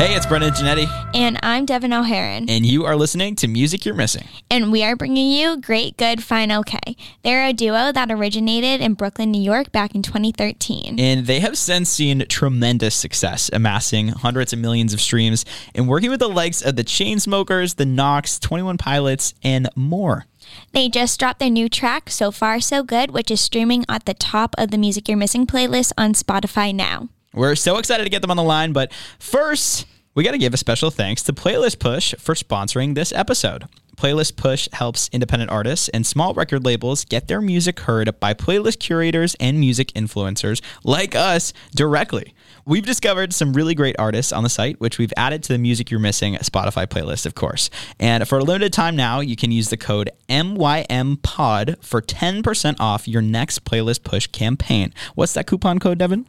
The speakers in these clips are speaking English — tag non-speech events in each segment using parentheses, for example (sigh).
Hey, it's Brendan Janetti, And I'm Devin O'Haron. and you are listening to Music You're Missing. And we are bringing you Great, Good, Fine, Okay. They're a duo that originated in Brooklyn, New York back in 2013. And they have since seen tremendous success, amassing hundreds of millions of streams and working with the likes of the Chainsmokers, the Knocks, 21 Pilots, and more. They just dropped their new track, So Far So Good, which is streaming at the top of the Music You're Missing playlist on Spotify now. We're so excited to get them on the line, but first, we got to give a special thanks to Playlist Push for sponsoring this episode. Playlist Push helps independent artists and small record labels get their music heard by playlist curators and music influencers like us directly. We've discovered some really great artists on the site, which we've added to the Music You're Missing Spotify playlist, of course. And for a limited time now, you can use the code MYMPOD for 10% off your next Playlist Push campaign. What's that coupon code, Devin?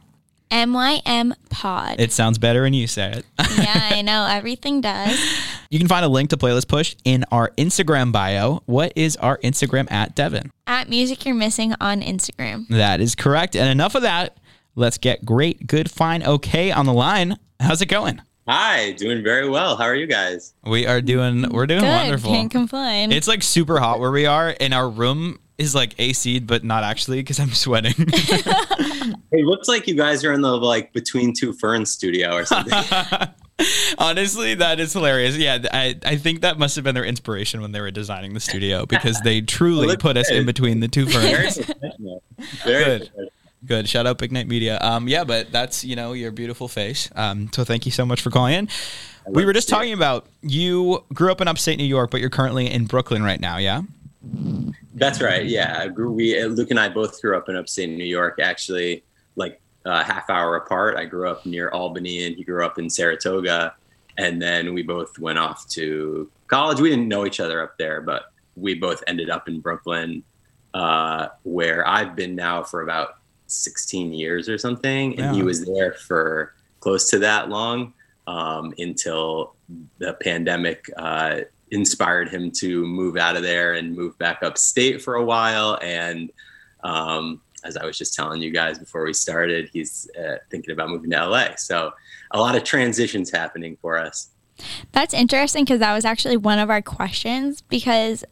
MYM Pod. It sounds better when you say it. (laughs) yeah, I (laughs) know. Everything does. you can find a link to Playlist Push in our Instagram bio. What is our Instagram at Devin? At Music You're Missing on Instagram. That is correct. And enough of that. Let's get great, good, fine, okay on the line. How's it going? Hi, doing very well. How are you guys? We are doing we're doing Good. wonderful. Can't complain. It's like super hot where we are, and our room is like AC'd, but not actually because I'm sweating. (laughs) It looks like you guys are in the like between two ferns studio or something. (laughs) Honestly, that is hilarious. Yeah, I, I think that must have been their inspiration when they were designing the studio (laughs) because they truly Look put us in between the two ferns. Very Good. professional. Good. Shout out Big Night Media. Um, yeah, but that's you know your beautiful face. Um, so thank you so much for calling in. We were just see it. talking about you grew up in upstate New York, but you're currently in Brooklyn right now. Yeah. That's right. Yeah, we uh, Luke and I both grew up in upstate New York. Actually, like a half hour apart. I grew up near Albany, and he grew up in Saratoga. And then we both went off to college. We didn't know each other up there, but we both ended up in Brooklyn, uh, where I've been now for about 16 years or something. And he was there for close to that long um, until the pandemic uh, inspired him to move out of there and move back upstate for a while. And um, as I was just telling you guys before we started, he's uh, thinking about moving to LA. So a lot of transitions happening for us. That's interesting because that was actually one of our questions because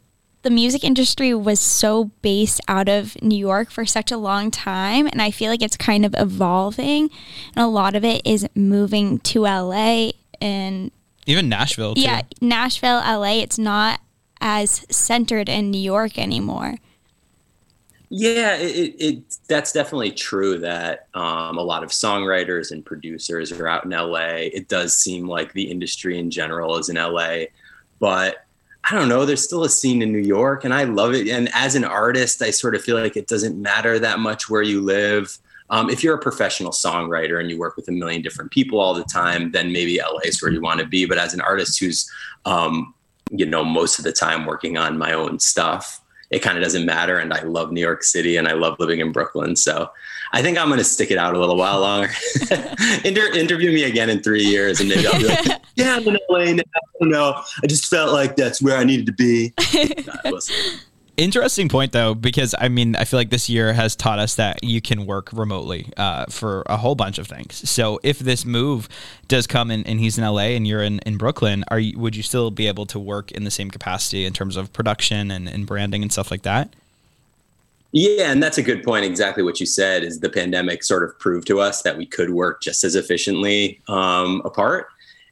the music industry was so based out of New York for such a long time. And I feel like it's kind of evolving. And a lot of it is moving to LA and, Even Nashville. Too. yeah, Nashville, LA. It's not as centered in New York anymore. Yeah, it, it, it that's definitely true that um, a lot of songwriters and producers are out in LA. It does seem like the industry in general is in LA, but I don't know. There's still a scene in New York, and I love it. And as an artist, I sort of feel like it doesn't matter that much where you live. Um, if you're a professional songwriter and you work with a million different people all the time, then maybe LA is where you want to be. But as an artist who's, um, you know, most of the time working on my own stuff, it kind of doesn't matter. And I love New York City and I love living in Brooklyn. So I think I'm going to stick it out a little while longer. (laughs) Inter- interview me again in three years and maybe I'll be like, (laughs) yeah, I'm in LA now. I don't know. I just felt like that's where I needed to be. (laughs) Interesting point though, because I mean, I feel like this year has taught us that you can work remotely uh, for a whole bunch of things. So if this move does come in, and he's in LA and you're in, in Brooklyn, are you, would you still be able to work in the same capacity in terms of production and, and branding and stuff like that? Yeah, and that's a good point. Exactly what you said is the pandemic sort of proved to us that we could work just as efficiently um, apart.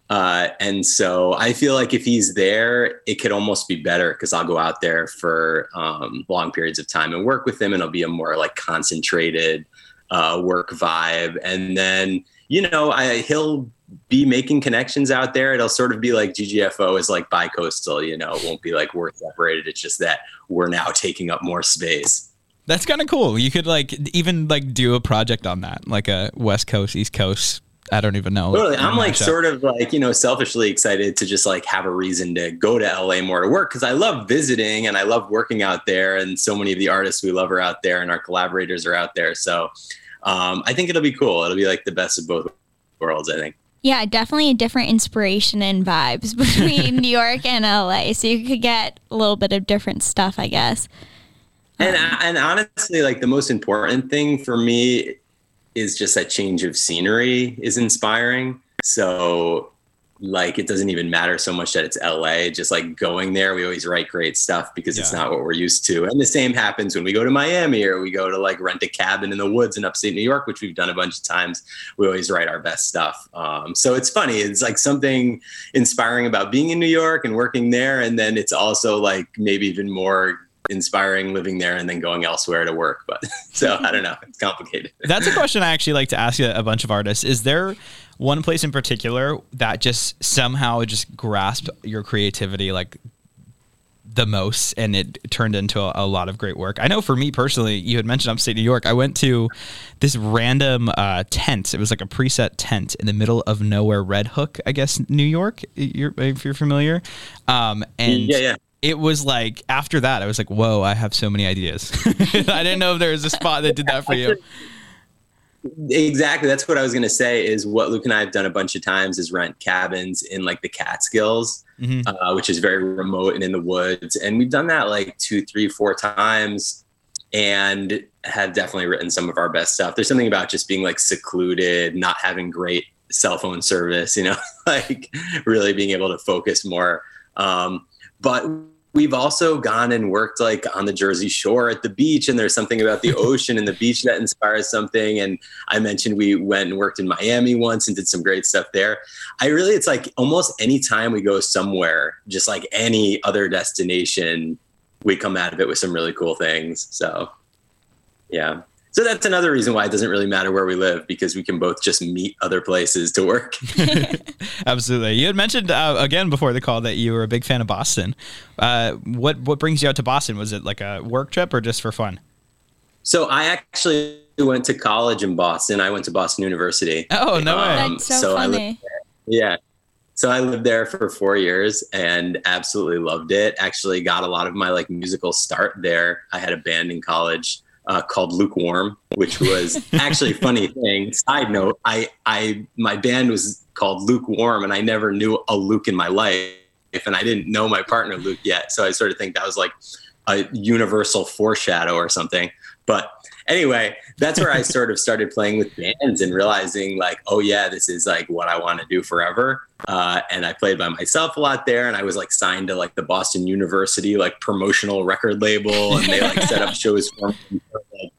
Uh, and so I feel like if he's there, it could almost be better because I'll go out there for um, long periods of time and work with him, and it'll be a more like concentrated uh, work vibe. And then you know, I, he'll be making connections out there. It'll sort of be like GGFO is like bi-coastal. You know, it won't be like we're separated. It's just that we're now taking up more space. That's kind of cool. You could like even like do a project on that, like a West Coast, East Coast. I don't even know. Totally. I'm like sort of like, you know, selfishly excited to just like have a reason to go to LA more to work because I love visiting and I love working out there. And so many of the artists we love are out there and our collaborators are out there. So um, I think it'll be cool. It'll be like the best of both worlds, I think. Yeah, definitely a different inspiration and vibes (laughs) between New York and LA. So you could get a little bit of different stuff, I guess. And, and honestly, like the most important thing for me is just that change of scenery is inspiring. So like it doesn't even matter so much that it's LA. Just like going there, we always write great stuff because yeah. it's not what we're used to. And the same happens when we go to Miami or we go to like rent a cabin in the woods in upstate New York, which we've done a bunch of times. We always write our best stuff. Um, so it's funny. It's like something inspiring about being in New York and working there, and then it's also like maybe even more inspiring living there and then going elsewhere to work. But (laughs) so I don't know. It's complicated. (laughs) That's a question I actually like to ask a bunch of artists. Is there one place in particular that just somehow just grasped your creativity like the most and it turned into a, a, lot of great work. I know for me personally, you had mentioned upstate New York. I went to this random uh, tent. It was like a preset tent in the middle of nowhere, Red Hook, I guess, New York, you're, if you're familiar. Um, and yeah, yeah it was like after that, I was like, "Whoa, I have so many ideas." (laughs) I didn't know if there was a spot that did that for you. Exactly. That's what I was going to say. Is what Luke and I have done a bunch of times is rent cabins in like the Catskills, mm-hmm. uh, which is very remote and in the woods, and we've done that like two, three, four times, and have definitely written some of our best stuff. There's something about just being like secluded, not having great cell phone service, you know, (laughs) like really being able to focus more. Um, but we've also gone and worked like on the Jersey Shore at the beach, and there's something about the (laughs) ocean and the beach that inspires something. And I mentioned we went and worked in Miami once and did some great stuff there. I really, it's like almost any time we go somewhere, just like any other destination, we come out of it with some really cool things. So, yeah. So that's another reason why it doesn't really matter where we live because we can both just meet other places to work. (laughs) Absolutely. You had mentioned uh, again before the call that you were a big fan of Boston. Uh, what what brings you out to Boston? Was it like a work trip or just for fun? So I actually went to college in Boston. I went to Boston University. Oh no way! Um, That's so, so funny. yeah. So I lived there for four years and absolutely loved it. Actually, got a lot of my like musical start there. I had a band in college uh, called Lukewarm, which was (laughs) actually a funny thing. Side note, I, I, my band was called Lukewarm and I never knew a Luke in my life and I didn't know my partner Luke yet. So I sort of think that was like a universal foreshadow or something. But anyway, that's where I (laughs) sort of started playing with bands and realizing like, oh yeah, this is like what I want to do forever. Uh, and I played by myself a lot there, and I was like signed to like the Boston University like promotional record label, and they like set up (laughs) shows for me like,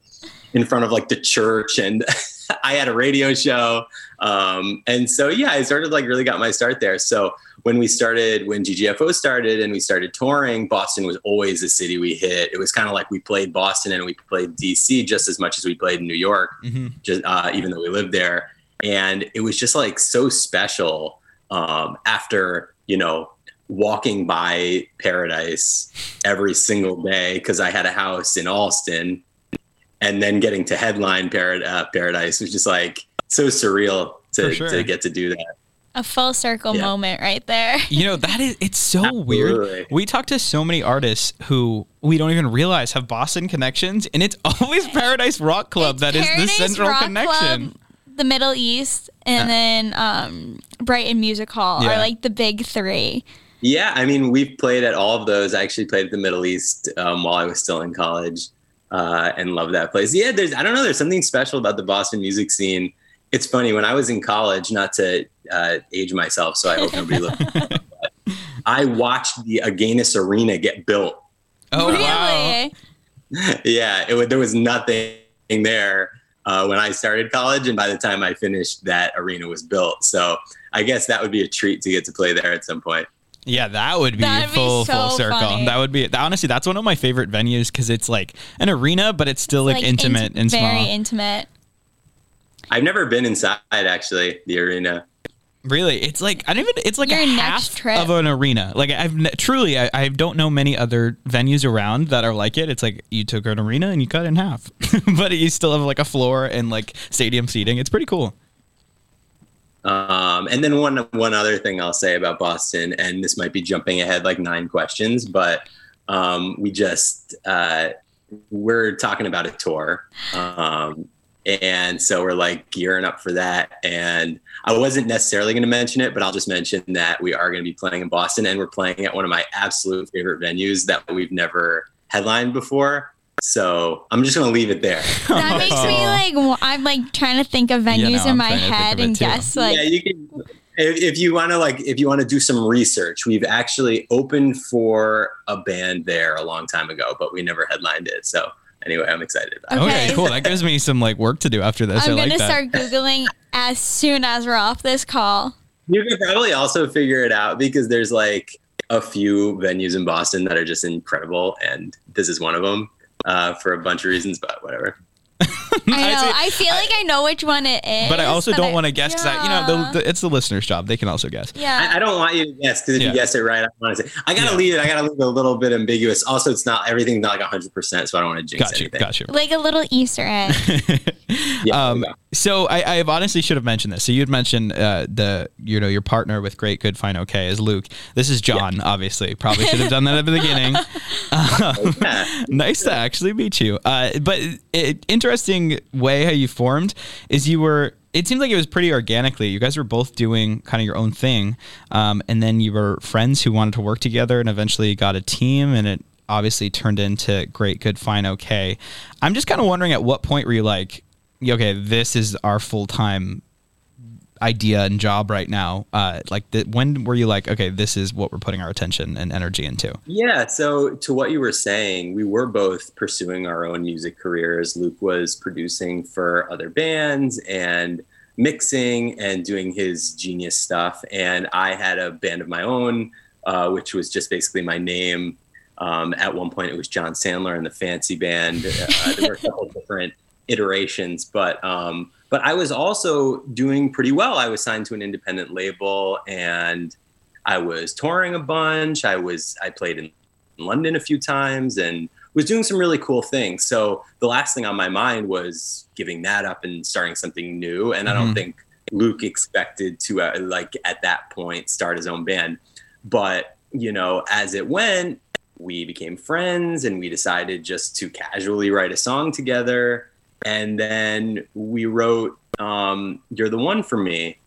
in front of like the church, and (laughs) I had a radio show, um, and so yeah, I started like really got my start there. So when we started, when GGFO started and we started touring, Boston was always the city we hit. It was kind of like we played Boston and we played DC just as much as we played in New York, mm-hmm. just uh, even though we lived there. And it was just like so special um, after you know walking by Paradise every single day because I had a house in Allston, and then getting to headline Parad- uh, Paradise was just like so surreal to, sure. to get to do that. A full circle yeah. moment right there. (laughs) You know, that is, it's so Absolutely. weird. We talk to so many artists who we don't even realize have Boston connections, and it's (laughs) always Paradise Rock Club it's that Paradise is the central Rock connection. Club, the Middle East, and uh, then um, Brighton Music Hall yeah. are like the big three. Yeah, I mean, we've played at all of those. I actually played at the Middle East um, while I was still in college, uh, and love that place. Yeah, there's I don't know, there's something special about the Boston music scene it's funny when I was in college, not to uh, age myself, so I hope nobody looks. (laughs) I watched the Agganis Arena get built. Oh, really? Wow. (laughs) yeah, it, there was nothing there uh, when I started college, and by the time I finished, that arena was built. So I guess that would be a treat to get to play there at some point. Yeah, that would be That'd full be so full circle. Funny. That would be honestly that's one of my favorite venues because it's like an arena, but it's still it's like, like, intimate and small. Very intimate. I've never been inside actually the arena. Really, it's like I don't even. It's like Your a half trip. of an arena. Like I've ne- truly, I, I don't know many other venues around that are like it. It's like you took an arena and you cut it in half, (laughs) but you still have like a floor and like stadium seating. It's pretty cool. Um, and then one one other thing I'll say about Boston, and this might be jumping ahead like nine questions, but um, we just uh, we're talking about a tour. Um, and so we're like gearing up for that. And I wasn't necessarily going to mention it, but I'll just mention that we are going to be playing in Boston and we're playing at one of my absolute favorite venues that we've never headlined before. So I'm just gonna leave it there. (laughs) That makes me like I'm like trying to think of venues yeah, no, in my head and guess like yeah, you can if, if you want to like, if you want to do some research, we've actually opened for a band there a long time ago, but we never headlined it. So anyway, I'm excited about it. Okay, Okay. cool. That gives me some like work to do after this. I'm I like gonna that. start googling as soon as we're off this call. You can probably also figure it out because there's like a few venues in Boston that are just incredible, and this is one of them uh, for a bunch of reasons. But whatever. (laughs) (laughs) I I know. see- I, feel like I know which one it is. but I also don't want to guess because you know the, the, it's the listener's job. They can also guess. yeah. I, I don't want you to guess because if Yeah. you guess it right, I want to say I gotta Yeah. leave it. I gotta leave it a little bit ambiguous. Also, it's not everything's not like 100, percent so I don't want to jinx it. Got you. anything. Got you. like a little Easter egg. (laughs) Yeah, Um, there we go. so I, I honestly should have mentioned this. So you'd mentioned uh, the you know your partner with Great Good Fine Okay is Luke. This is Jon. Obviously, probably should have done that at the beginning. (laughs) Um, Yeah. nice to actually meet you. Uh, but it, interesting way how you formed is you were. It seemed like it was pretty organically. You guys were both doing kind of your own thing, um, and then you were friends who wanted to work together, and eventually got a team, and it obviously turned into Great Good Fine Okay. I'm just kind of wondering at what point were you like, okay, this is our full time idea and job right now. Uh, like, th- when were you like, okay, this is what we're putting our attention and energy into? Yeah. So to what you were saying, we were both pursuing our own music careers. Luke was producing for other bands and mixing and doing his genius stuff, and I had a band of my own, uh, which was just basically my name. Um, at one point, it was Jon Sandler and the Fancy Band. Uh, there were a couple (laughs) different iterations, but um, but I was also doing pretty well. I was signed to an independent label, and I was touring a bunch. I was I played in London a few times, and was doing some really cool things. So the last thing on my mind was giving that up and starting something new. And I don't Mhm. think Luke expected to uh, like at that point start his own band, but you know, as it went, we became friends and we decided just to casually write a song together. And then we wrote um, You're the One for Me.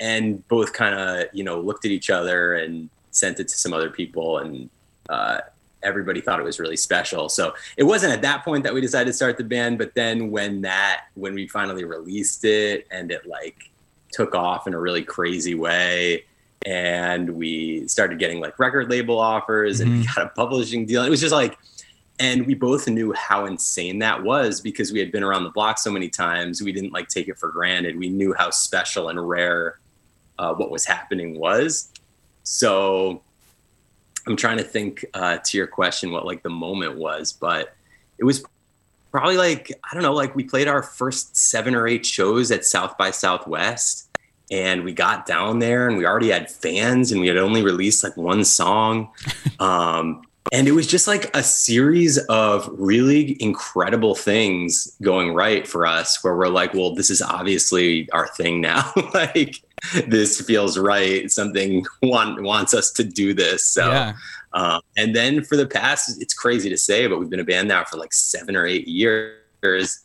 And both kind of, you know, looked at each other and sent it to some other people. And uh, everybody thought it was really special. So it wasn't at that point that we decided to start the band. But then when that, when we finally released it and it like took off in a really crazy way, and we started getting like record label offers and we got a publishing deal. It was just like, and we both knew how insane that was because we had been around the block so many times. We didn't like take it for granted. We knew how special and rare uh, what was happening was. So I'm trying to think uh, to your question what like the moment was, but it was probably like I don't know, like we played our first seven or eight shows at South by Southwest and we got down there and we already had fans and we had only released like one song (laughs) um, and it was just like a series of really incredible things going right for us where we're like well this is obviously our thing now (laughs) like this feels right something want, wants us to do this so yeah. um, and then for the past, it's crazy to say, but we've been a band now for like seven or eight years.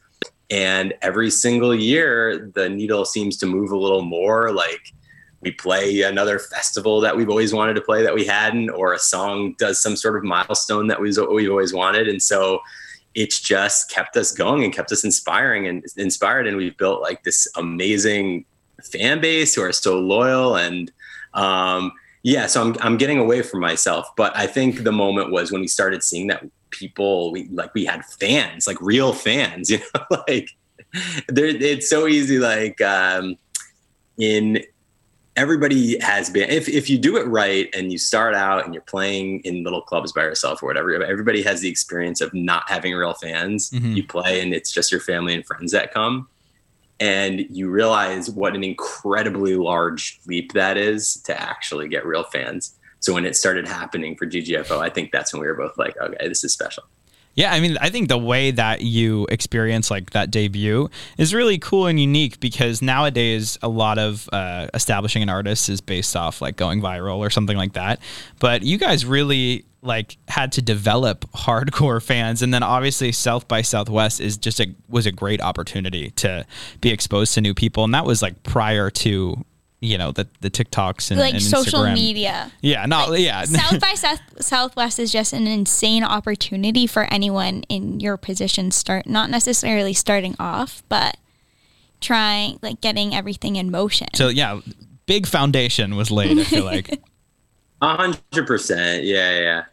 And every single year, the needle seems to move a little more. Like we play another festival that we've always wanted to play that we hadn't, or a song does some sort of milestone that we've always wanted. And so it's just kept us going and kept us inspiring and inspired. And we've built like this amazing fan base who are so loyal and, um, yeah, so I'm I'm getting away from myself, but I think the moment was when we started seeing that people we like we had fans, like real fans, (laughs) you know, like it's so easy like um in everybody has been if if you do it right and you start out and you're playing in little clubs by yourself or whatever, everybody has the experience of not having real fans. Mhm. You play and it's just your family and friends that come and you realize what an incredibly large leap that is to actually get real fans. So when it started happening for GGFO, I think that's when we were both like, okay, this is special. Yeah, I mean, I think the way that you experience like that debut is really cool and unique because nowadays a lot of uh, establishing an artist is based off like going viral or something like that. But you guys really like had to develop (laughs) hardcore fans, and then obviously South by Southwest is just a was a great opportunity to be exposed to new people, and that was like prior to you know the the TikToks and like and social media. Yeah, not yeah. (laughs) South by South Southwest is just an insane opportunity for anyone in your position start not necessarily starting off, but trying like getting everything in motion. So yeah, big foundation was laid. I feel like. (laughs) A hundred percent. Yeah, yeah.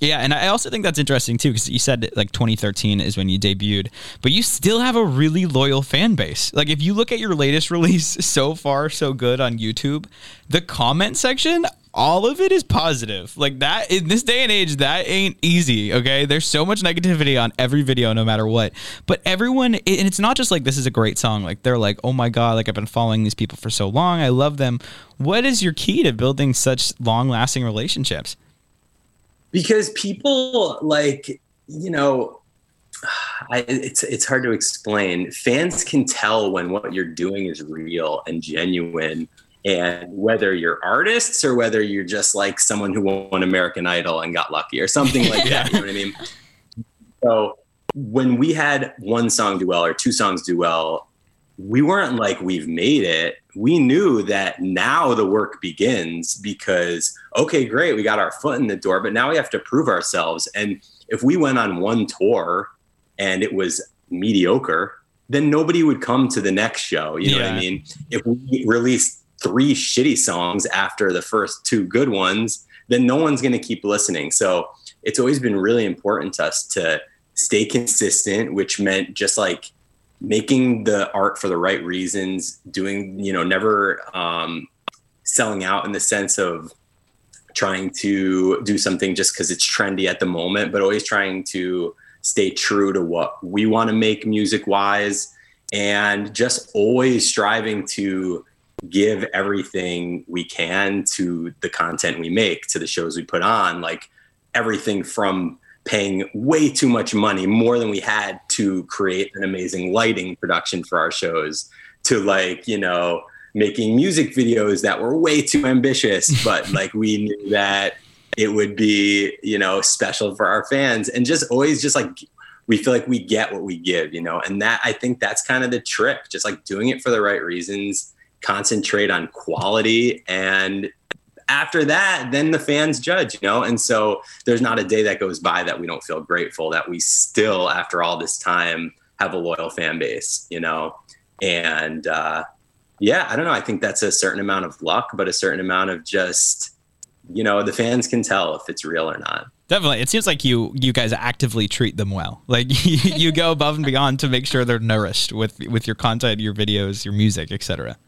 Yeah, and I also think that's interesting too because you said like 2013 is when you debuted, but you still have a really loyal fan base. Like if you look at your latest (laughs) release, so far so good on YouTube, the comment section, all of it is positive. Like that in this day and age, that ain't easy. Okay, there's so much negativity on every video, no matter what. But everyone, and it's not just like this is a great song. Like they're like, oh my god, like I've been following these people for so long, I love them. What is your key to building such long-lasting relationships? Because people like you know (sighs) I, it's it's hard to explain. Fans can tell when what you're doing is real and genuine and whether you're artists or whether you're just like someone who won american idol and got lucky or something like that (laughs) you know what i mean? So when we had one song do well or two songs do well we weren't like we've made it. We knew that now the work begins because okay great we got our foot in the door but now we have to prove ourselves. And if we went on one tour and it was mediocre then nobody would come to the next show you know yeah. what i mean? If we released three shitty songs after the first two good ones then no one's going to keep listening. So it's always been really important to us to stay consistent which meant just like making the art for the right reasons, doing, you know, never um, selling out in the sense of trying to do something just because it's trendy at the moment, but always trying to stay true to what we want to make music wise and just always striving to give everything we can to the content we make, to the shows we put on, like everything from paying way too much money, more than we had to create an amazing lighting production for our shows, to like, you know, making music videos that were way too ambitious, (laughs) but like we knew that it would be, you know, special for our fans and just always just like we feel like we get what we give, you know, and that I think that's kind of the trick, just like doing it for the right reasons, concentrate on quality and after that, then the fans judge, you know? And so there's not a day that goes by that we don't feel grateful that we still, after all this time, have a loyal fan base, you know? And uh, yeah, I don't know. I think that's a certain amount of luck, but a certain amount of just, you know, the fans can tell if it's real or not. Definitely. It seems like you you guys actively treat them well. Like (laughs) you go above and beyond to make sure they're nourished with with your content, your videos, your music, etc.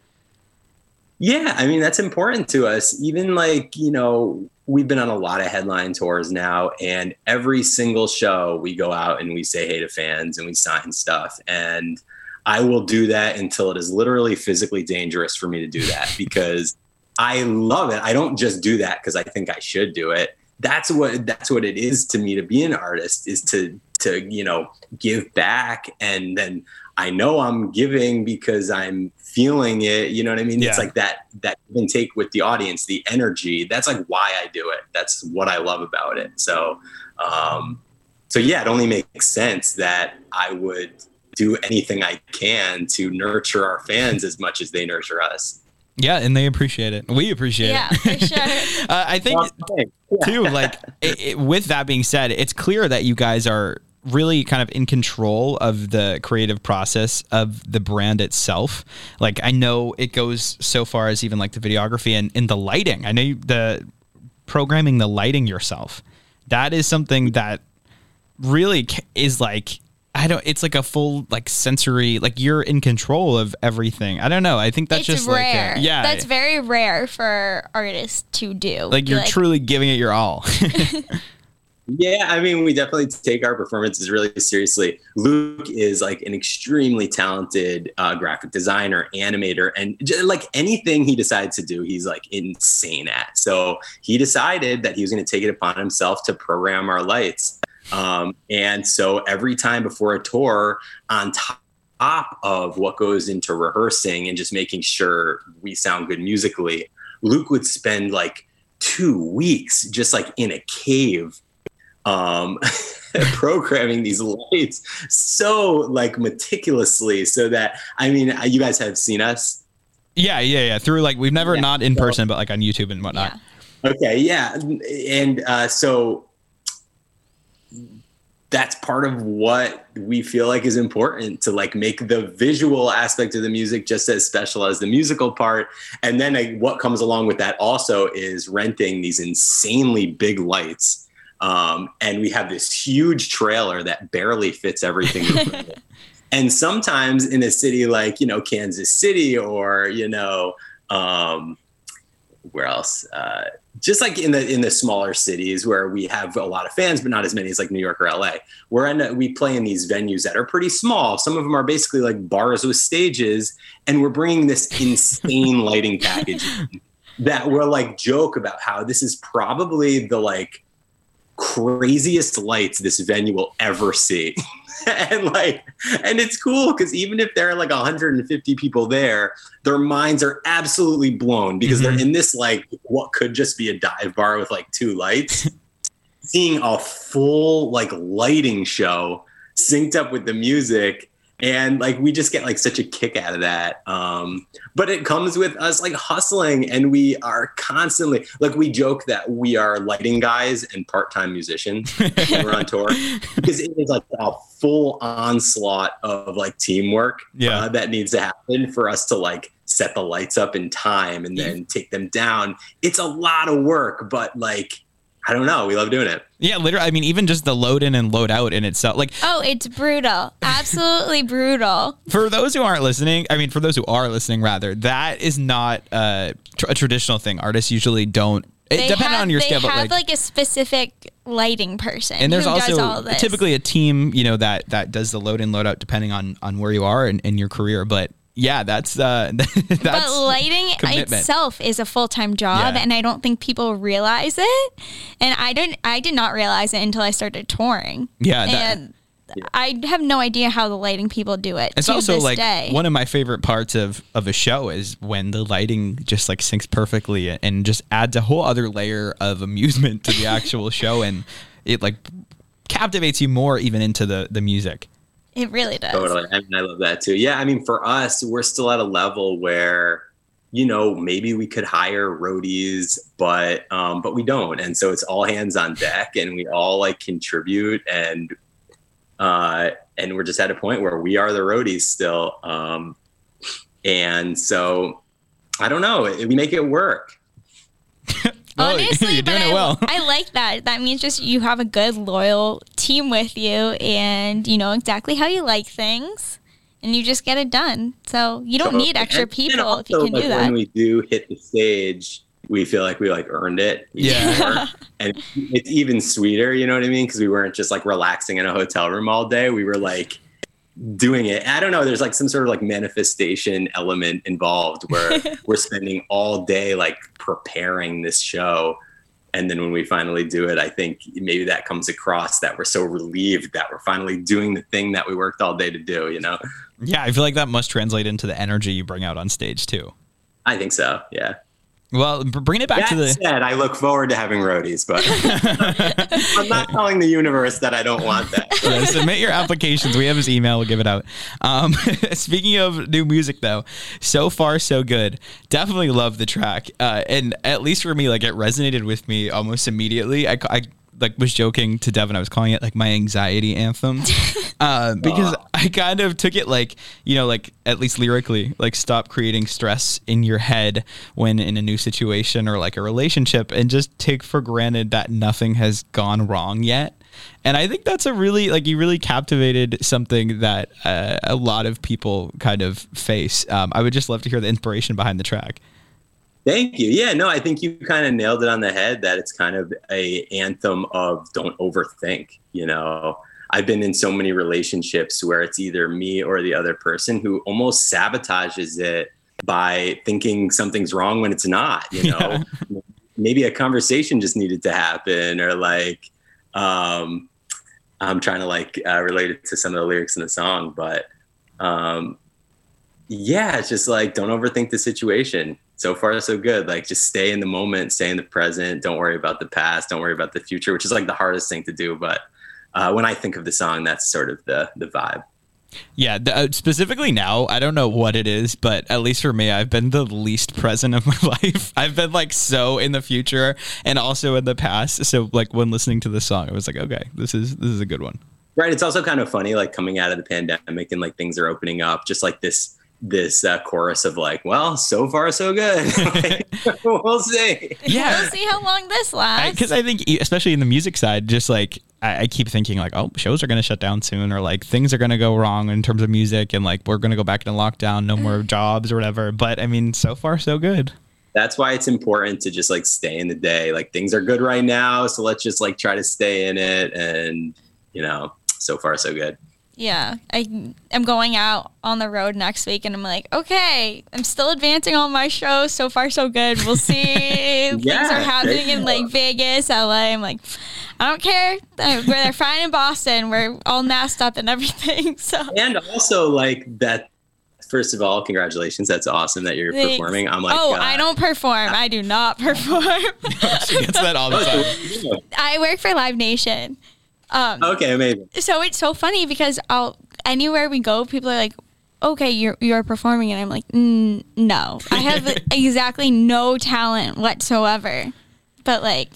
Yeah, I mean that's important to us. Even like, you know, we've been on a lot of headline tours now and every single show we go out and we say hey to fans and we sign stuff and I will do that until it is literally physically dangerous for me to do that (laughs) because I love it. I don't just do that because I think I should do it. That's what that's what it is to me to be an artist is to to you know give back and then I know I'm giving because I'm feeling it. You know what I mean? Yeah. It's like that that give and take with the audience, the energy. That's like why I do it. That's what I love about it. So, um, so yeah, it only makes sense that I would do anything I can to nurture our fans as much as they nurture us. Yeah, and they appreciate it. We appreciate yeah, it. for sure. (laughs) uh, I think too. Like, it, it, with that being said, it's clear that you guys are really kind of in control of the creative process of the brand itself. Like I know it goes so far as even like the videography and in the lighting. I know you, the programming the lighting yourself. That is something that really is like I don't. It's like a full like sensory. Like you're in control of everything. I don't know. I think that's it's just rare. like a, yeah. That's very rare for artists to do. Like you're like, truly giving it your all. (laughs) (laughs) Yeah, I mean, we definitely take our performances really seriously. Luke is like an extremely talented uh, graphic designer, animator, and just, like anything he decides to do, he's like insane at. So he decided that he was going to take it upon himself to program our lights. Um, and so every time before a tour, on top of what goes into rehearsing and just making sure we sound good musically, Luke would spend like two weeks just like in a cave um, (laughs) programming these lights so like meticulously so that I mean you guys have seen us. Yeah, yeah, yeah. Through like we've never yeah. not in person, but like on YouTube and whatnot. Yeah. Okay, yeah, and uh, so that's part of what we feel like is important to like make the visual aspect of the music just as special as the musical part and then like, what comes along with that also is renting these insanely big lights um, and we have this huge trailer that barely fits everything (laughs) and sometimes in a city like you know kansas city or you know um, where else uh, just like in the in the smaller cities where we have a lot of fans, but not as many as like New York or LA. We're in we play in these venues that are pretty small. Some of them are basically like bars with stages, and we're bringing this (laughs) insane lighting package that we're like joke about how this is probably the like craziest lights this venue will ever see. (laughs) and like and it's cool because even if there are like 150 people there their minds are absolutely blown because mm-hmm. they're in this like what could just be a dive bar with like two lights seeing a full like lighting show synced up with the music and like we just get like such a kick out of that um but it comes with us like hustling and we are constantly like we joke that we are lighting guys and part-time musicians when we're on tour (laughs) because it is like a full onslaught of like teamwork yeah. Uh, that needs to happen for us to like set the lights up in time and then take them down it's a lot of work but like I don't know. We love doing it. Yeah, literally. I mean, even just the load in and load out in itself. Like, oh, it's brutal. Absolutely brutal. For those who aren't listening, I mean, for those who are listening, rather, that is not uh, a traditional thing. Artists usually don't. It, depending on your they scale, have like, like, a specific lighting person, and there's also typically a team, you know, that that does the load in, load out, depending on on where you are in, in your career. But yeah, that's uh, (laughs) that's but lighting commitment. itself is a full time job, yeah. and I don't think people realize it. And I don't, I did not realize it until I started touring. Yeah, and I have no idea how the lighting people do it. It's also like day. one of my favorite parts of of a show is when the lighting just like syncs perfectly and just adds a whole other layer of amusement to the (laughs) actual show, and it like captivates you more even into the the music. It really does. Totally. I mean, I love that too. Yeah. I mean, for us, we're still at a level where, you know, maybe we could hire roadies, but um, but we don't. And so it's all hands on deck and we all like contribute and uh and we're just at a point where we are the roadies still. Um and so I don't know, we make it work. (laughs) (laughs) Honestly, you're doing it well. I, I, like that. That means just you have a good, loyal team with you, and you know exactly how you like things, and you just get it done. So you don't need extra people also, if you can like, do that. When we do hit the stage, we feel like we like earned it. Yeah, (laughs) and it's even sweeter. You know what I mean? Because we weren't just like relaxing in a hotel room all day. We were like doing it. I don't know. There's like some sort of like manifestation element involved where (laughs) we're spending all day like preparing this show. And then when we finally do it, I think maybe that comes across that we're so relieved that we're finally doing the thing that we worked all day to do, you know? Yeah, I feel like that must translate into the energy you bring out on stage too. I think so. Yeah. Well, bring it back that to the. Said, I look forward to having roadies, but (laughs) I'm not telling the universe that I don't want that. (laughs) yeah, submit your applications. We have his email. We'll give it out. Um, (laughs) speaking of new music, though, so far so good. Definitely love the track, uh, and at least for me, like it resonated with me almost immediately. I, I like was joking to Devin. I was calling it like my anxiety anthem (laughs) uh, because I kind of took it like you know like at least lyrically like stop creating stress in your head when in a new situation or like a relationship and just take for granted that nothing has gone wrong yet. And I think that's a really like you really captivated something that uh, a lot of people kind of face. Um, I would just love to hear the inspiration behind the track. Thank you. Yeah, no, I think you kind of nailed it on the head that it's kind of a anthem of don't overthink, you know. I've been in so many relationships where it's either me or the other person who almost sabotages it by thinking something's wrong when it's not, you know. Yeah. (laughs) Maybe a conversation just needed to happen or like um I'm trying to like uh, relate it to some of the lyrics in the song, but um yeah, it's just like don't overthink the situation so far so good like just stay in the moment stay in the present don't worry about the past don't worry about the future which is like the hardest thing to do but uh, when i think of the song that's sort of the the vibe yeah, uh, specifically now, I don't know what it is, but at least for me, I've been the least present of my (laughs) life. I've been like so in the future and also in the past. So like when listening to the song, I was like, okay, this is this is a good one. right. It's also kind of funny, like coming out of the pandemic and like things are opening up, just like this this uh, chorus of like, well, so far so good. (laughs) Like, (laughs) we'll see. Yeah. We'll see how long this lasts. Because I, think, e- especially in the music side, just like I, I keep thinking, like, oh, shows are going to shut down soon, or like things are going to go wrong in terms of music, and like we're going to go back into lockdown, no more jobs or whatever. But I mean, so far so good. That's why it's important to just like stay in the day. Like things are good right now, so let's just like try to stay in it. And you know, so far so good. Yeah, I am going out on the road next week, and I'm like, okay, I'm still advancing on my show. So far, so good. We'll see. (laughs) Things are happening in like Vegas, LA. I'm like, I don't care. Uh, We're they're fine in Boston. We're all masked up and everything. (laughs) So And also like that. First of all, congratulations. That's awesome that you're Thanks. performing. I'm like, oh, uh, I don't perform. I do not (laughs) perform. she gets that all the time. I work for Live Nation. Um, okay, amazing. so it's so funny because I'll anywhere we go, people are like, "Okay, you're you're performing," and I'm like, mm, "No, I have (laughs) exactly no talent whatsoever." But like,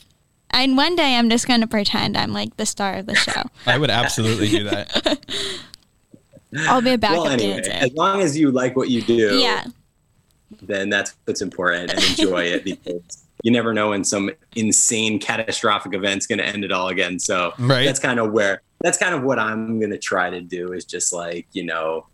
and one day I'm just gonna pretend I'm like the star of the show. (laughs) I would absolutely do that. (laughs) I'll be a backup Well, anyway, dancer. as long as you like what you do, Yeah, then that's what's important and enjoy it because you never know when some insane catastrophic event's going to end it all again. So Right. that's kind of where that's kind of what I'm going to try to do is just like, you know,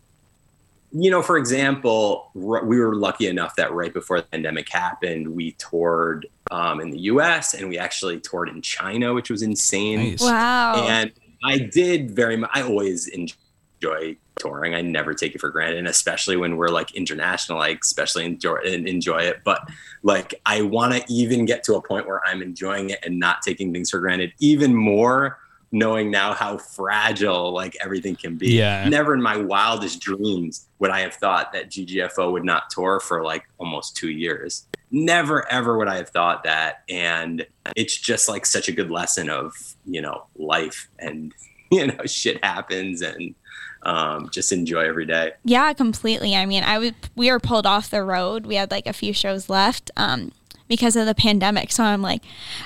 you know, for example, r- we were lucky enough that right before the pandemic happened, we toured um, in the US and we actually toured in China, which was insane. Nice. wow. And I did very much, I always enjoy touring. I never take it for granted. And especially when we're like international, I especially enjoy, enjoy it. But like, I want to even get to a point where I'm enjoying it and not taking things for granted even more, knowing now how fragile like everything can be. Yeah. Never in my wildest dreams would I have thought that GGFO would not tour for like almost two years. Never, ever would I have thought that. And it's just like such a good lesson of, you know, life and, (laughs) you know, shit happens and um, just enjoy every day. Yeah, completely. I mean, I was we were pulled off the road. We had like a few shows left um, because of the pandemic. So I'm like,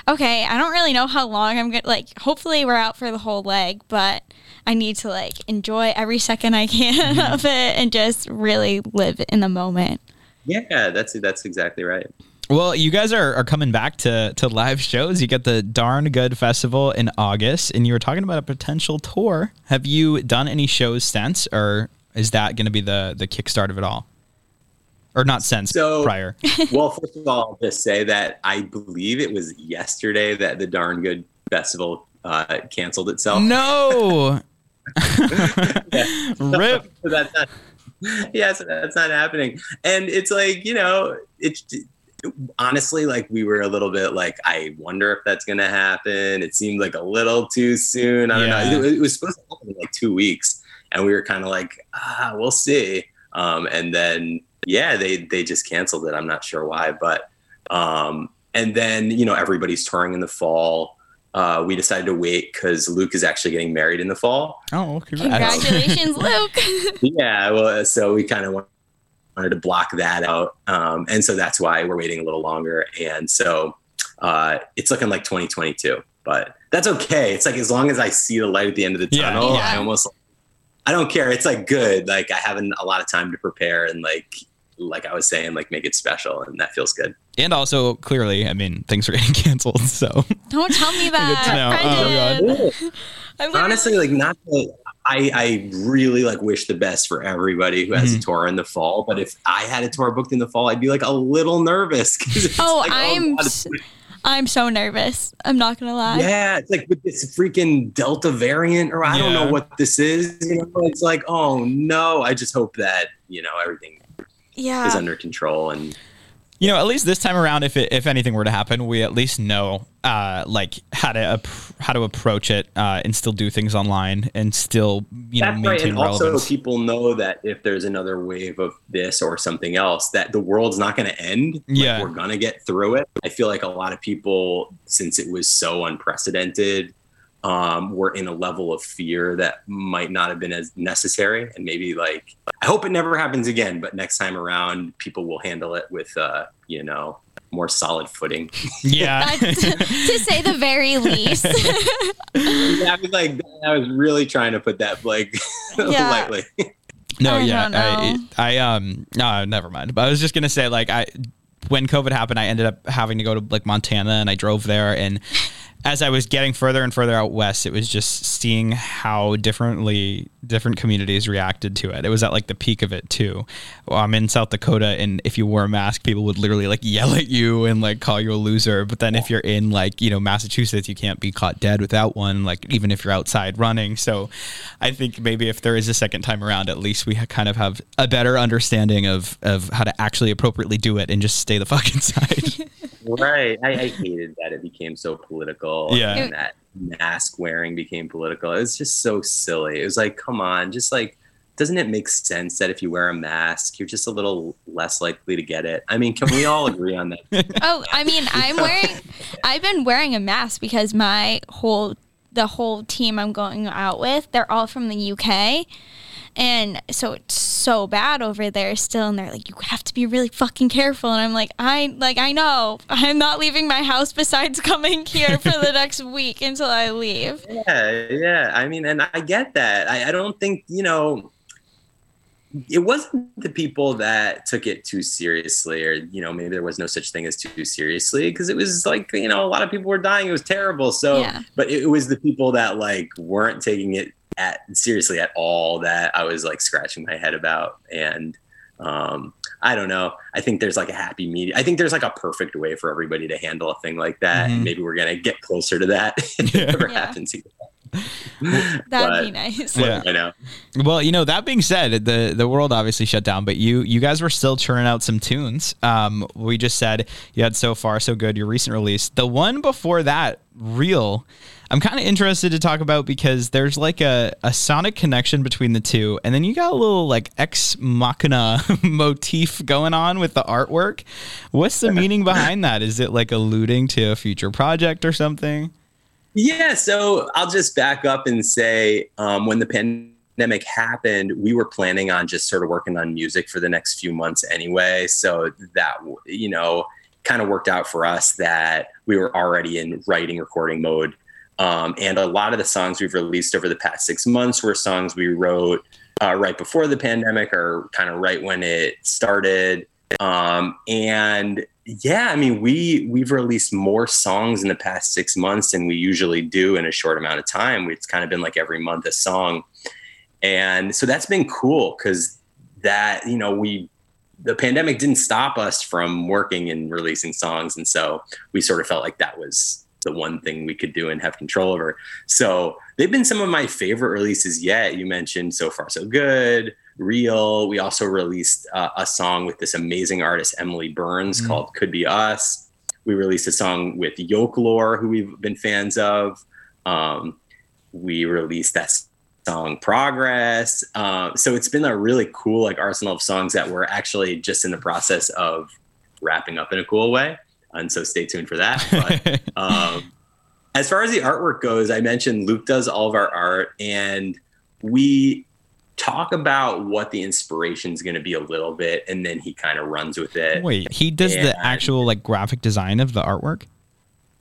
okay, I don't really know how long I'm gonna like. Hopefully, we're out for the whole leg, but I need to like enjoy every second I can (laughs) of it and just really live in the moment. Yeah, that's that's exactly right. Well, you guys are, are coming back to, to live shows. You get the Darn Good Festival in August, and you were talking about a potential tour. Have you done any shows since, or is that going to be the, the kickstart of it all? Or not since, So- prior. (laughs) (laughs) well, first of all, I'll just say that I believe it was yesterday that the Darn Good Festival uh, canceled itself. No! (laughs) Rip. so that's not yeah so that's not happening and it's like you know it's honestly like we were a little bit like i wonder if that's gonna happen it seemed like a little too soon i don't Yeah. know it, it was supposed to happen in like two weeks and we were kind of like ah we'll see um and then yeah they they just canceled it i'm not sure why but um and then you know everybody's touring in the fall uh, we decided to wait because Luke is actually getting married in the fall. Oh, congrats. Congratulations, Luke. (laughs) yeah well so we kind of wanted to block that out um, and so that's why we're waiting a little longer and so uh, it's looking like 2022 but that's okay it's like as long as i see the light at the end of the tunnel yeah. i almost i don't care it's like good like i have an, a lot of time to prepare and like like i was saying like make it special and that feels good And also, clearly, I mean, things are (laughs) getting canceled, so. Don't tell me (laughs) that. to know. Oh, Brendan. I literally- honestly like not to, I, I really like wish the best for everybody who has Mhm. a tour in the fall but if i had a tour booked in the fall i'd be like a little nervous. (laughs) Oh, like, I'm God, s- I'm so nervous. I'm not gonna lie. Yeah, it's like with this freaking Delta variant, or I don't know what this is. You know, it's like, oh no. I just hope that you know everything Yeah. is under control and You know, at least this time around, if it, if anything were to happen, we at least know uh, like how to how to approach it uh, and still do things online and still you know that's right. maintain And also, people know that if there's another wave of this or something else, that the world's not going to end. Like, Yeah. we're gonna get through it. I feel like a lot of people, since it was so unprecedented, um, were in a level of fear that might not have been as necessary. And maybe like, I hope it never happens again. But next time around, people will handle it with, uh, you know, more solid footing. (laughs) Yeah. That's, (laughs) to say the very least. (laughs) I was like, I was really trying to put that like Yeah. lightly. No, I yeah, I. I, um, no, never mind. But I was just gonna say, like, I, when COVID happened, I ended up having to go to like Montana, and I drove there, and as I was getting further and further out west, it was just seeing how differently different communities reacted to it. It was at like the peak of it too. I'm in South Dakota, and if you wore a mask, people would literally like yell at you and like call you a loser. But then if you're in like you know Massachusetts, you can't be caught dead without one. Like even if you're outside running. So I think maybe if there is a second time around, at least we kind of have a better understanding of of how to actually appropriately do it and just stay the fuck (laughs) inside. (laughs) right. I, I hated that it became so political. Yeah. And that mask wearing became political. It was just so silly. It was like, come on, just like, doesn't it make sense that if you wear a mask, you're just a little less likely to get it? I mean, can we all agree on that? (laughs) Oh, I mean, I'm wearing. (laughs) I've been wearing a mask because my whole the whole team I'm going out with, they're all from the UK. And so it's so bad over there still and they're like you have to be really fucking careful and I'm like I like I know I'm not leaving my house besides (laughs) coming here for the next week until I leave. Yeah, yeah. I mean, and I get that. I, I don't think, you know, it wasn't the people that took it too seriously, or, you know, maybe there was no such thing as too seriously, because it was like, you know, a lot of people were dying. It was terrible. So, Yeah. but it was the people that like weren't taking it at seriously at all that I was like scratching my head about. And, um, I don't know. I think there's like a happy medium. I think there's like a perfect way for everybody to handle a thing like that. Mhm. And maybe we're gonna get closer to that if (laughs) Yeah. it ever Yeah. happens. again. (laughs) That'd But- be nice. Yeah. I know. Well, you know, that being said, the the world obviously shut down, but you you guys were still churning out some tunes. Um, we just said you had so far so good your recent release. The one before that, real. I'm kind of interested to talk about because there's like a, a sonic connection between the two, and then you got a little like ex machina (laughs) motif going on with the artwork. What's the meaning behind that? Is it like alluding to a future project or something? Yeah, so I'll just back up and say um, when the pandemic happened, we were planning on just sort of working on music for the next few months anyway. So that, you know, kind of worked out for us that we were already in writing, recording mode. Um, and a lot of the songs we've released over the past six months were songs we wrote uh, right before the pandemic or kind of right when it started. Um, and yeah, I mean, we we've released more songs in the past six months than we usually do in a short amount of time. It's kind of been like every month a song, and so that's been cool because that you know we the pandemic didn't stop us from working and releasing songs, and so we sort of felt like that was the one thing we could do and have control over. So they've been some of my favorite releases yet. You mentioned so far so good real. We also released uh, a song with this amazing artist, Emily Burns, Mhm. called Could Be Us. We released a song with Yoke Lore, who we've been fans of. Um, we released that song Progress. Uh, so it's been a really cool like arsenal of songs that we're actually just in the process of wrapping up in a cool way. And so stay tuned for that. But (laughs) um, as far as the artwork goes, I mentioned Luke does all of our art, and we talk about what the inspiration is going to be a little bit, and then he kind of runs with it. Wait, he does the actual like graphic design of the artwork?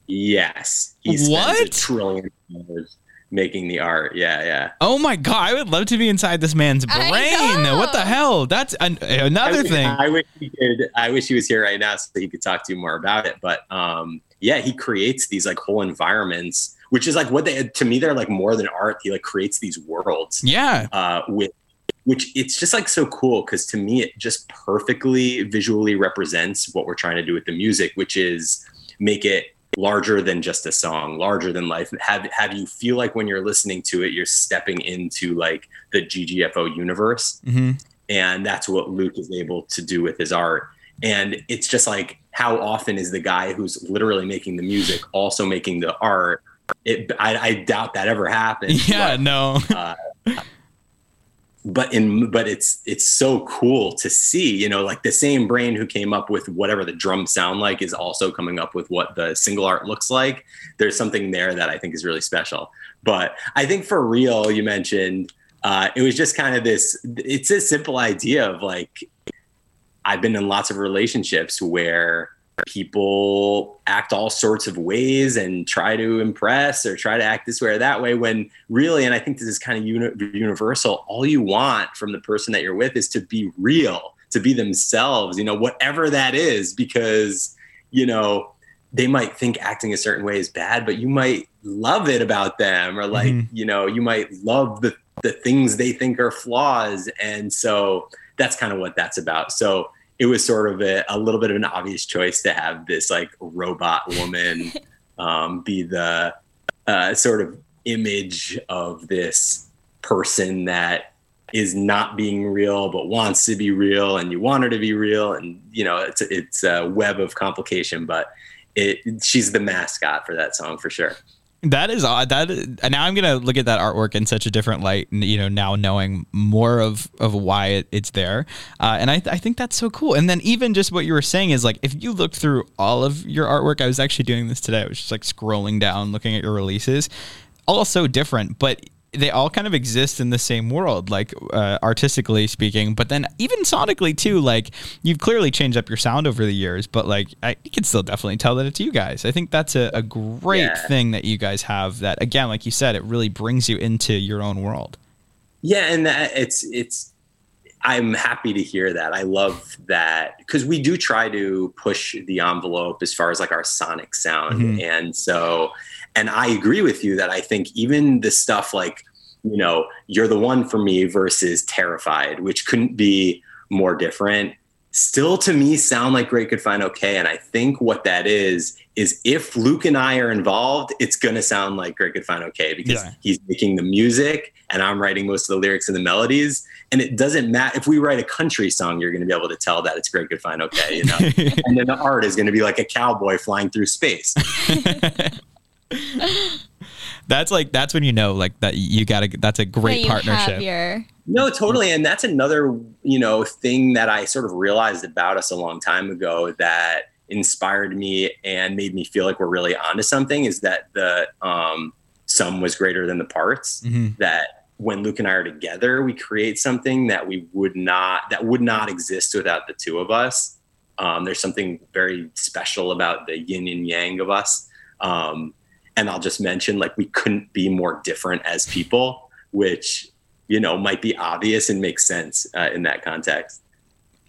Yes, he spends a What? trillion dollars making the art. Yeah, yeah. Oh my god, I would love to be inside this man's brain. What the hell? That's an, another I wish, thing. I wish he could. I wish he was here right now so he could talk to you more about it. But um, yeah, he creates these like whole environments, which is like what they to me they're like more than art. He like creates these worlds. yeah. uh, with which it's just like so cool because to me it just perfectly visually represents what we're trying to do with the music, which is make it larger than just a song, larger than life. Have have you feel like when you're listening to it, you're stepping into like the GGFO universe, hmm and that's what Luke is able to do with his art. And it's just like how often is the guy who's literally making the music also making the art? It, I, I doubt that ever happens. (laughs) Yeah, but- no. uh, but in but it's it's so cool to see you know like the same brain who came up with whatever the drums sound like is also coming up with what the single art looks like there's something there that i think is really special but i think for real you mentioned uh, it was just kind of this it's a simple idea of like i've been in lots of relationships where people act all sorts of ways and try to impress or try to act this way or that way when really and i think this is kind of uni- universal all you want from the person that you're with is to be real to be themselves you know whatever that is because you know they might think acting a certain way is bad but you might love it about them or like mm-hmm. you know you might love the the things they think are flaws and so that's kind of what that's about so it was sort of a, a little bit of an obvious choice to have this like robot woman (laughs) um, be the uh, sort of image of this person that is not being real but wants to be real and you want her to be real and you know it's it's a web of complication but it she's the mascot for that song for sure that is odd. That is, now I'm gonna look at that artwork in such a different light. You know, now knowing more of of why it, it's there, uh, and I, I think that's so cool. And then even just what you were saying is like if you look through all of your artwork, I was actually doing this today. I was just like scrolling down, looking at your releases, all so different, but they all kind of exist in the same world, like uh, artistically speaking, but then even sonically too. Like you've clearly changed up your sound over the years, but like I, you can still definitely tell that it's you guys. I think that's a, a great yeah. thing that you guys have. That again, like you said, it really brings you into your own world. Yeah, and that it's it's. I'm happy to hear that. I love that because we do try to push the envelope as far as like our sonic sound, mm-hmm. and so and I agree with you that I think even the stuff like, you know, you're the one for me versus terrified, which couldn't be more different, still to me sound like Great Good Fine Okay. And I think what that is, is if Luke and I are involved, it's going to sound like Great Good Fine Okay because yeah. he's making the music and I'm writing most of the lyrics and the melodies. And it doesn't matter if we write a country song, you're going to be able to tell that it's Great Good Fine Okay, you know? (laughs) and then the art is going to be like a cowboy flying through space. (laughs) (laughs) that's like that's when you know like that you got to that's a great partnership. Your- no, totally, and that's another you know thing that I sort of realized about us a long time ago that inspired me and made me feel like we're really onto something is that the um, sum was greater than the parts. Mm-hmm. That when Luke and I are together, we create something that we would not that would not exist without the two of us. Um, there's something very special about the yin and yang of us. Um, and I'll just mention like we couldn't be more different as people, which you know might be obvious and makes sense uh, in that context.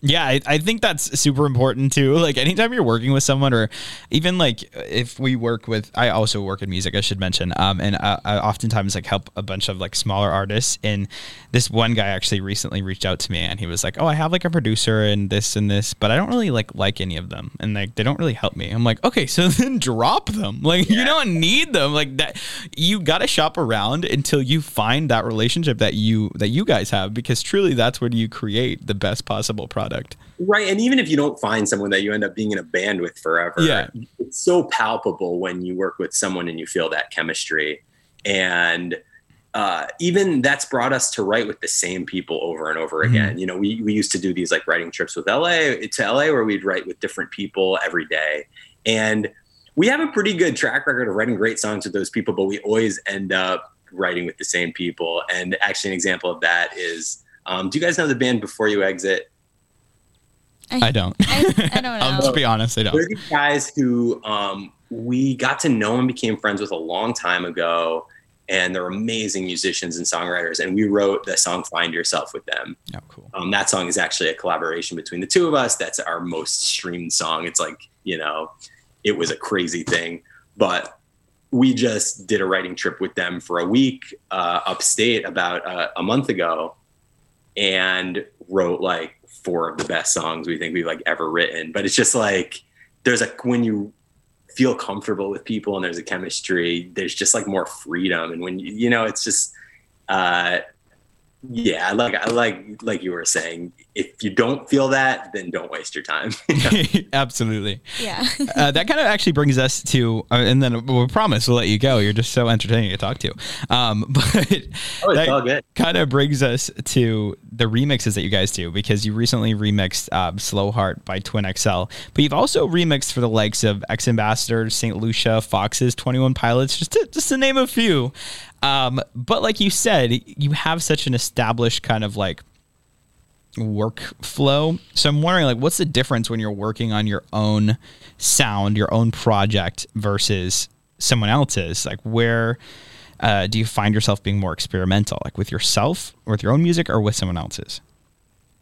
Yeah, I, I, think that's super important too. (laughs) Like anytime you're working with someone, or even like if we work with, I also work in music. I should mention, um, and I, I oftentimes like help a bunch of like smaller artists. And this one guy actually recently reached out to me, and he was like, "Oh, I have like a producer and this and this, but I don't really like like any of them, and like they don't really help me." I'm like, "Okay, so (laughs) then drop them. Like yeah. you don't need them. Like that, you got to shop around until you find that relationship that you that you guys have, because truly that's where you create the best possible product." Product. Right. And even if you don't find someone that you end up being in a band with forever, yeah. it's so palpable when you work with someone and you feel that chemistry. And uh, even that's brought us to write with the same people over and over mm-hmm. again. You know, we, we used to do these like writing trips with LA to LA where we'd write with different people every day. And we have a pretty good track record of writing great songs with those people, but we always end up writing with the same people. And actually, an example of that is um, do you guys know the band Before You Exit? I, I don't. I, I don't (laughs) know. I'll just be honest. I don't. They're these guys who um, we got to know and became friends with a long time ago. And they're amazing musicians and songwriters. And we wrote the song Find Yourself with them. Oh, cool. Um, that song is actually a collaboration between the two of us. That's our most streamed song. It's like, you know, it was a crazy thing. But we just did a writing trip with them for a week uh, upstate about uh, a month ago and wrote like four of the best songs we think we've like ever written. But it's just like there's a when you feel comfortable with people and there's a chemistry, there's just like more freedom. And when you you know, it's just uh yeah, like I like like you were saying. If you don't feel that, then don't waste your time. (laughs) (laughs) Absolutely. Yeah. (laughs) uh, that kind of actually brings us to, uh, and then we promise we'll let you go. You're just so entertaining to talk to. Um, but oh, that kind of brings us to the remixes that you guys do because you recently remixed uh, "Slow Heart" by Twin XL, but you've also remixed for the likes of X Ambassadors, St. Lucia, Foxes, Twenty One Pilots, just to, just to name a few. Um, but like you said, you have such an established kind of like workflow. So I'm wondering, like, what's the difference when you're working on your own sound, your own project versus someone else's? Like, where uh, do you find yourself being more experimental, like with yourself, with your own music, or with someone else's?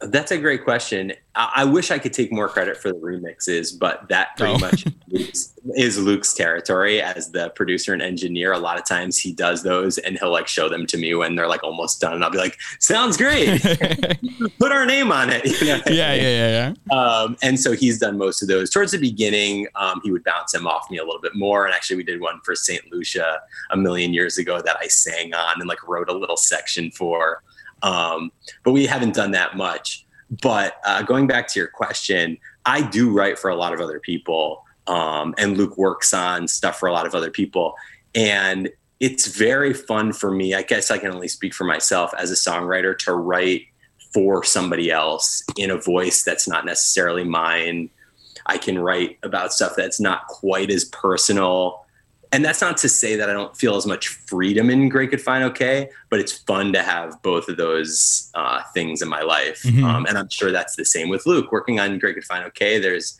That's a great question. I, I wish I could take more credit for the remixes, but that pretty Oh. much is, is Luke's territory as the producer and engineer. A lot of times he does those and he'll like show them to me when they're like almost done. And I'll be like, sounds great. (laughs) Put our name on it. (laughs) You know? yeah, yeah, yeah. Um, and so he's done most of those. Towards the beginning, um, he would bounce them off me a little bit more. And actually, we did one for St. Lucia a million years ago that I sang on and like wrote a little section for. Um, but we haven't done that much. But uh, going back to your question, I do write for a lot of other people. Um, and Luke works on stuff for a lot of other people. And it's very fun for me. I guess I can only speak for myself as a songwriter to write for somebody else in a voice that's not necessarily mine. I can write about stuff that's not quite as personal. And that's not to say that I don't feel as much freedom in Great Good Fine Okay, but it's fun to have both of those uh, things in my life. Mhm. Um, and I'm sure that's the same with Luke. Working on Great Good Fine Okay, there's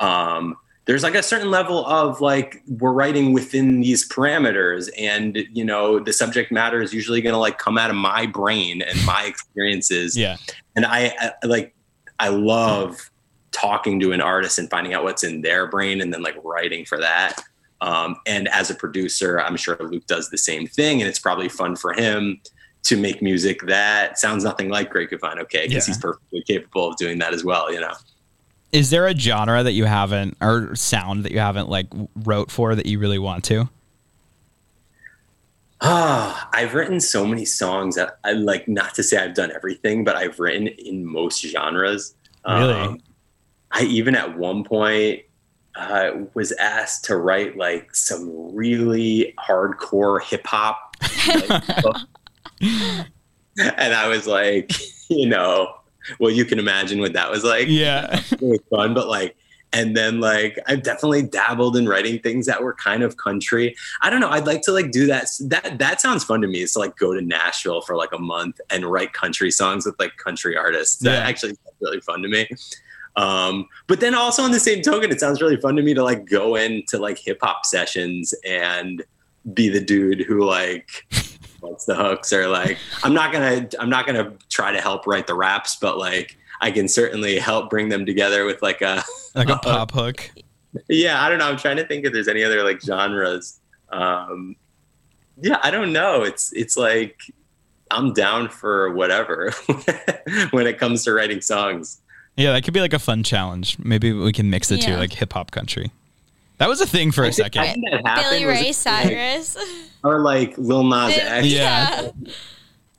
um, there's like a certain level of like we're writing within these parameters and you know the subject matter is usually going to like come out of my brain and my (laughs) experiences Yeah. and I, I like i love talking to an artist and finding out what's in their brain and then like writing for that um, and as a producer i'm sure luke does the same thing and it's probably fun for him to make music that sounds nothing like great good okay because Yeah. he's perfectly capable of doing that as well you know Is there a genre that you haven't, or sound that you haven't like wrote for that you really want to? Ah, I've written so many songs that I like not to say I've done everything, but I've written in most genres. Really? Um, I even at one point uh, was asked to write like some really hardcore hip hop. (laughs) and I was like, you know, well, you can imagine what that was like Yeah. (laughs) It was fun, but like, and then like I've definitely dabbled in writing things that were kind of country. I don't know. I'd like to like do that. That that sounds fun to me. Is to like go to Nashville for like a month and write country songs with like country artists. That Yeah. actually really fun to me. Um, but then also on the same token, it sounds really fun to me to like go into like hip hop sessions and be the dude who like (laughs) what's the hooks or like I'm not gonna I'm not gonna try to help write the raps, but like I can certainly help bring them together with like a (laughs) Like (laughs) a pop hook. yeah, I don't know. I'm trying to think if there's any other like genres. Um yeah, I don't know. It's it's like I'm down for whatever when it comes to writing songs. Yeah, that could be like a fun challenge. Maybe we can mix the two, Yeah. like hip hop country. That was a thing for a I think- I second. think that happened Billy was Ray like- Cyrus. or like Lil Nas X. Yeah.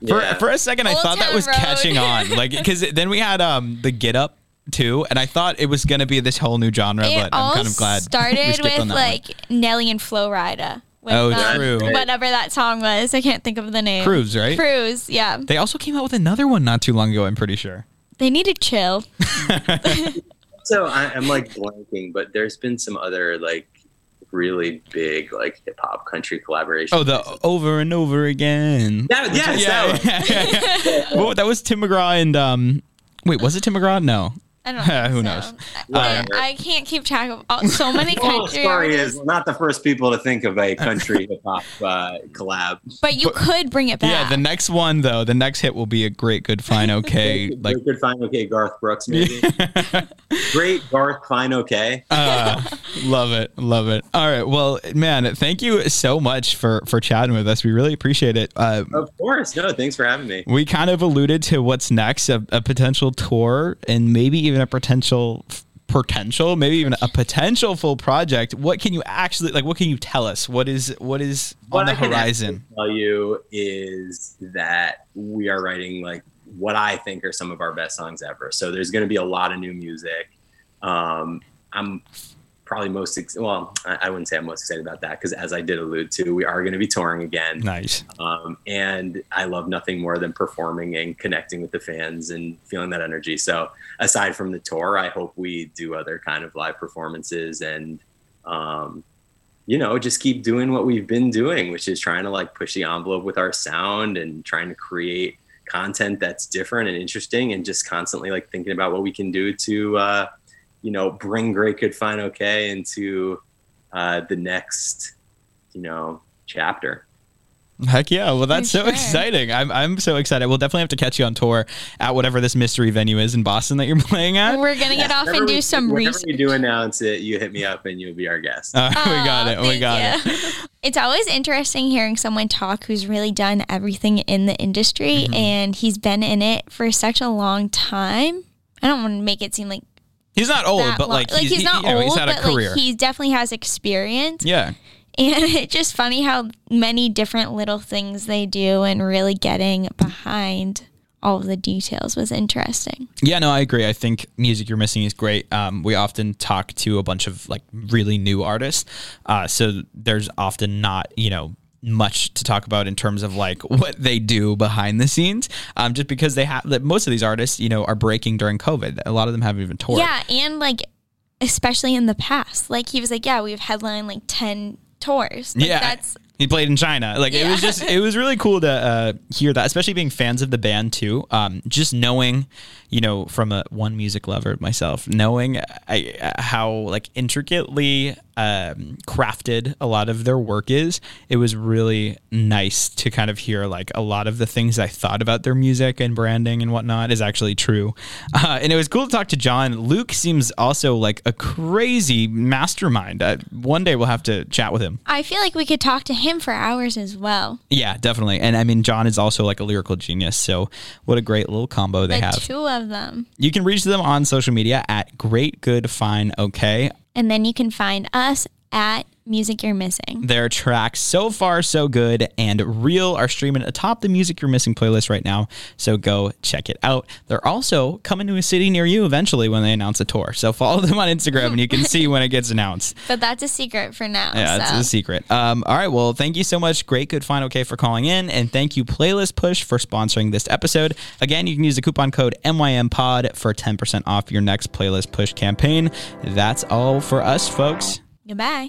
For Yeah. for a second, I Old thought that Town was Road. catching on, (laughs) like because then we had um the Get Up too, and I thought it was gonna be this whole new genre, it but all I'm kind of glad we started skipped with on that one. like Nelly and Flo Rida. With, Oh, um, true. Whatever that song was, I can't think of the name. Cruise, right? Cruise, yeah. They also came out with another one not too long ago. I'm pretty sure. They need to chill. (laughs) So I, I'm like blanking, but there's been some other like really big like hip hop country collaborations. Oh, the over and over again. Yeah, yes, yeah, that yeah, yeah, yeah. (laughs) well, that was Tim McGraw and um. Wait, was it Tim McGraw? No. I don't know. (laughs) Who knows? I, Um, I can't keep track of all, so many Well, country story artists. is not the first people to think of a (laughs) country hip hop uh, collab. But you But- could bring it back. Yeah, the next one though, the next hit will be a great, good, fine, (laughs) okay. like, we could find okay Garth Brooks maybe. Great Garth Fine okay. uh, love it, love it. All right, well, man, thank you so much for for chatting with us. We really appreciate it. Uh, Of course, no, thanks for having me. we kind of alluded to what's next, a, a potential tour, and maybe even a potential potential maybe even a potential full project what can you actually like what can you tell us what is what is on What the I can horizon tell you is that we are writing like what I think are some of our best songs ever. So there's going to be a lot of new music. Um, I'm probably most ex- well, I, I wouldn't say I'm most excited about that because as I did allude to, we are going to be touring again. nice Um, and I love nothing more than performing and connecting with the fans and feeling that energy. So aside from the tour, I hope we do other kind of live performances and, um, you know, just keep doing what we've been doing, which is trying to like push the envelope with our sound and trying to create content that's different and interesting and just constantly like thinking about what we can do to uh, you know bring great good fine okay into uh, the next you know chapter Heck yeah. Well, that's For so exciting. I'm, I'm so excited. We'll definitely have to catch you on tour at whatever this mystery venue is in Boston that you're (laughs) playing at. We're gonna get off Whenever and do we- some whenever research. you do announce it you hit me up and you'll be our guest Uh, (laughs) we got it. We got you. it. (laughs) It's always interesting hearing someone talk who's really done everything in the industry Mm-hmm. and he's been in it for such a long time. I don't want to make it seem like He's not old, but long- like, he's, he- not you know, old, he's had a but career. like he definitely has experience. yeah. (laughs) And it's just funny how many different little things they do and really getting behind all of the details was interesting. Yeah, no, I agree. I think music you're missing is great. Um, we often talk to a bunch of like really new artists, uh, so there's often not you know much to talk about in terms of like what they do behind the scenes. Um, just because they have that most of these artists, you know, are breaking during COVID. A lot of them haven't even toured. Yeah, and like especially in the past. Like he was like, Yeah, we've headlined like ten tours. Like, yeah. That's he played in China. Like it was just, it was really cool to uh, hear that, especially being fans of the band too. Um, just knowing, you know, from a one music lover myself, knowing I, uh, how like intricately um, crafted a lot of their work is, it was really nice to kind of hear like a lot of the things I thought about their music and branding and whatnot is actually true. (laughs) Uh, and it was cool to talk to Jon. Luke seems also like a crazy mastermind. Uh, one day we'll have to chat with him. I feel like we could talk to him for hours as well. Yeah, definitely. And I mean, Jon is also like a lyrical genius. So what a great little combo they the have. two of them. You can reach them on social media at Great Good Fine Okay. And then you can find us at Music You're Missing. Their tracks So Far So Good and Real are streaming atop the Music You're Missing playlist right now. So go check it out. They're also coming to a city near you eventually when they announce a tour. So follow them on Instagram and you can see when it gets announced. (laughs) But that's a secret for now. Yeah, so. it's a secret. Um, all right. Well, thank you so much. Great, good, fine, okay for calling in. And thank you, Playlist Push, for sponsoring this episode. Again, you can use the coupon code MYMPOD for 10% off your next Playlist Push campaign. That's all for us, folks. Goodbye.